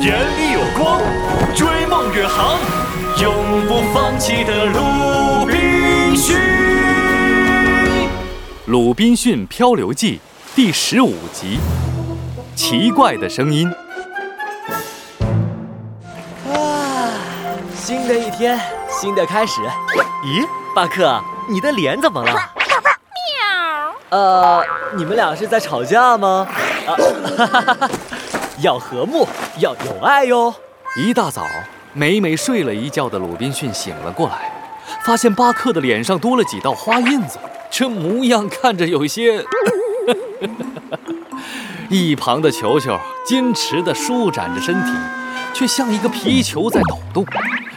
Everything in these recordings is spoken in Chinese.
眼里有光，追梦远航，永不放弃的鲁滨逊。《鲁滨逊漂流记》第十五集：奇怪的声音。啊，新的一天，新的开始。咦，巴克，你的脸怎么了？喵。呃，你们俩是在吵架吗？啊，哈哈哈哈。要和睦，要有爱哟。一大早，美美睡了一觉的鲁滨逊醒了过来，发现巴克的脸上多了几道花印子，这模样看着有些 一旁的球球矜持地舒展着身体，却像一个皮球在抖动，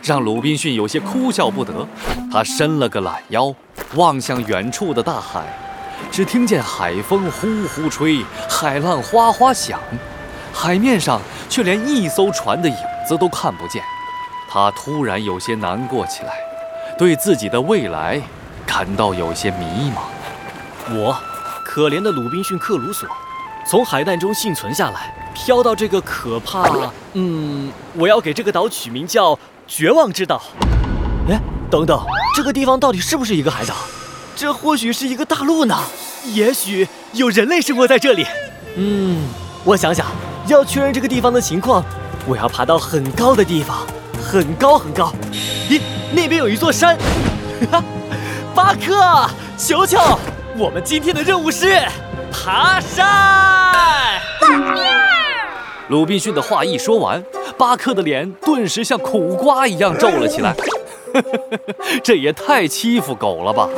让鲁滨逊有些哭笑不得。他伸了个懒腰，望向远处的大海，只听见海风呼呼吹，海浪哗哗响。海面上却连一艘船的影子都看不见，他突然有些难过起来，对自己的未来感到有些迷茫。我，可怜的鲁滨逊·克鲁索，从海难中幸存下来，飘到这个可怕……嗯，我要给这个岛取名叫“绝望之岛”。哎，等等，这个地方到底是不是一个海岛？这或许是一个大陆呢？也许有人类生活在这里。嗯，我想想。要确认这个地方的情况，我要爬到很高的地方，很高很高。咦，那边有一座山。哈，巴克，球球，我们今天的任务是爬山。鲁滨逊的话一说完，巴克的脸顿时像苦瓜一样皱了起来。这也太欺负狗了吧！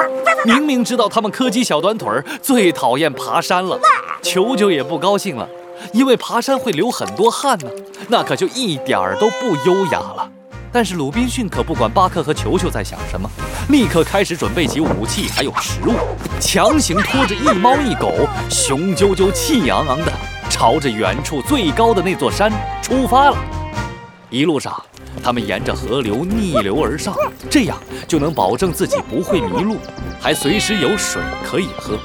明明知道他们柯基小短腿最讨厌爬山了，球球也不高兴了。因为爬山会流很多汗呢，那可就一点儿都不优雅了。但是鲁滨逊可不管巴克和球球在想什么，立刻开始准备起武器还有食物，强行拖着一猫一狗，雄赳赳气昂昂的朝着远处最高的那座山出发了。一路上，他们沿着河流逆流而上，这样就能保证自己不会迷路，还随时有水可以喝。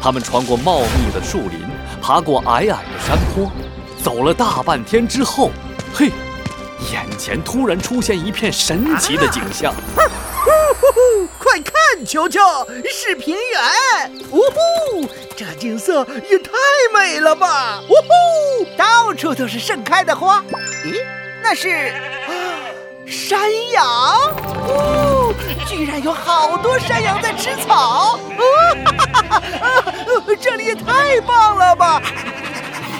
他们穿过茂密的树林。爬过矮矮的山坡，走了大半天之后，嘿，眼前突然出现一片神奇的景象。呼呼，快看，球球，是平原。呜呼，这景色也太美了吧！呜呼，到处都是盛开的花。咦，那是山羊。哦，居然有好多山羊在吃草。哈哈哈哈这里也太棒了吧！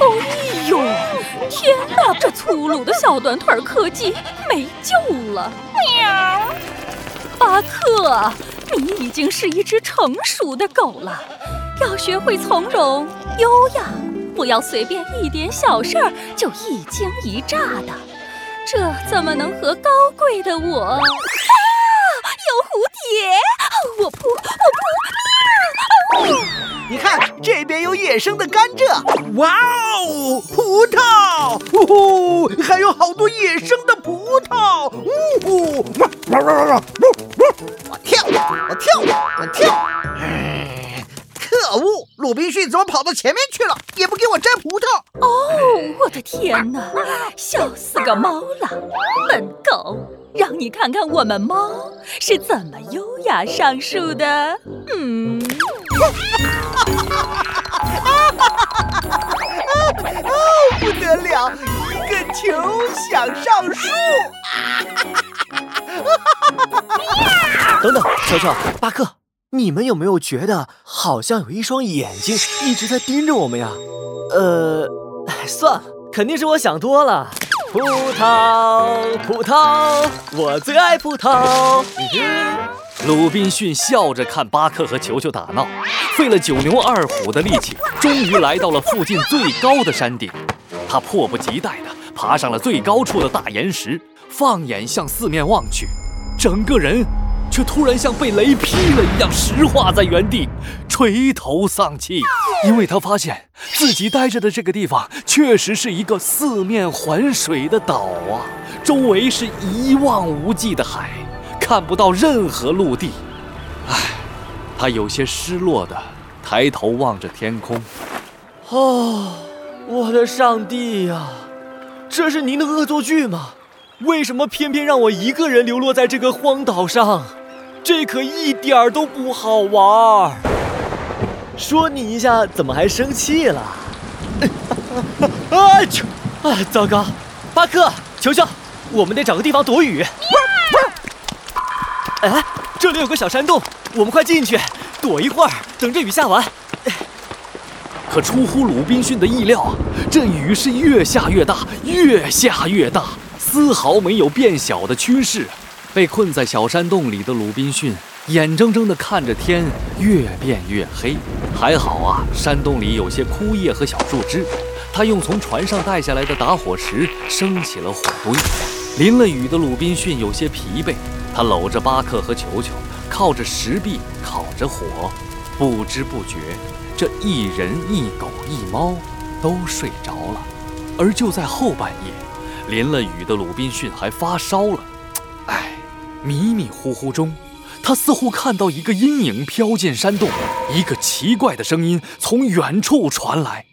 哦哎呦，天哪！这粗鲁的小短腿柯基没救了！喵！巴克，你已经是一只成熟的狗了，要学会从容、优雅，不要随便一点小事儿就一惊一乍的。这怎么能和高贵的我？啊！有蝴蝶！我扑！我扑！喵！你看，这边有野生的甘蔗，哇哦，葡萄，呜呼，还有好多野生的葡萄，呜呼，我跳，我跳，我跳，哎，可恶，鲁滨逊怎么跑到前面去了？我的天哪，笑死个猫了，笨狗，让你看看我们猫是怎么优雅上树的，嗯。哦 不得了，一个球想上树！等等，球球、巴克，你们有没有觉得好像有一双眼睛一直在盯着我们呀？呃，算了，肯定是我想多了。葡萄，葡萄，我最爱葡萄。鲁滨逊笑着看巴克和球球打闹，费了九牛二虎的力气，终于来到了附近最高的山顶。他迫不及待地爬上了最高处的大岩石，放眼向四面望去，整个人却突然像被雷劈了一样石化在原地，垂头丧气，因为他发现自己待着的这个地方确实是一个四面环水的岛啊，周围是一望无际的海。看不到任何陆地，唉，他有些失落的抬头望着天空。哦，我的上帝呀，这是您的恶作剧吗？为什么偏偏让我一个人流落在这个荒岛上？这可一点儿都不好玩儿。说你一下，怎么还生气了？啊！去！啊，糟糕！巴克，球球，我们得找个地方躲雨。哎，这里有个小山洞，我们快进去躲一会儿，等着雨下完。可出乎鲁滨逊的意料，这雨是越下越大，越下越大，丝毫没有变小的趋势。被困在小山洞里的鲁滨逊眼睁睁地看着天越变越黑。还好啊，山洞里有些枯叶和小树枝，他用从船上带下来的打火石升起了火堆。淋了雨的鲁滨逊有些疲惫，他搂着巴克和球球，靠着石壁烤着火，不知不觉。这一人一狗一猫都睡着了，而就在后半夜，淋了雨的鲁滨逊还发烧了。迷迷糊糊中，他似乎看到一个阴影飘进山洞，一个奇怪的声音从远处传来。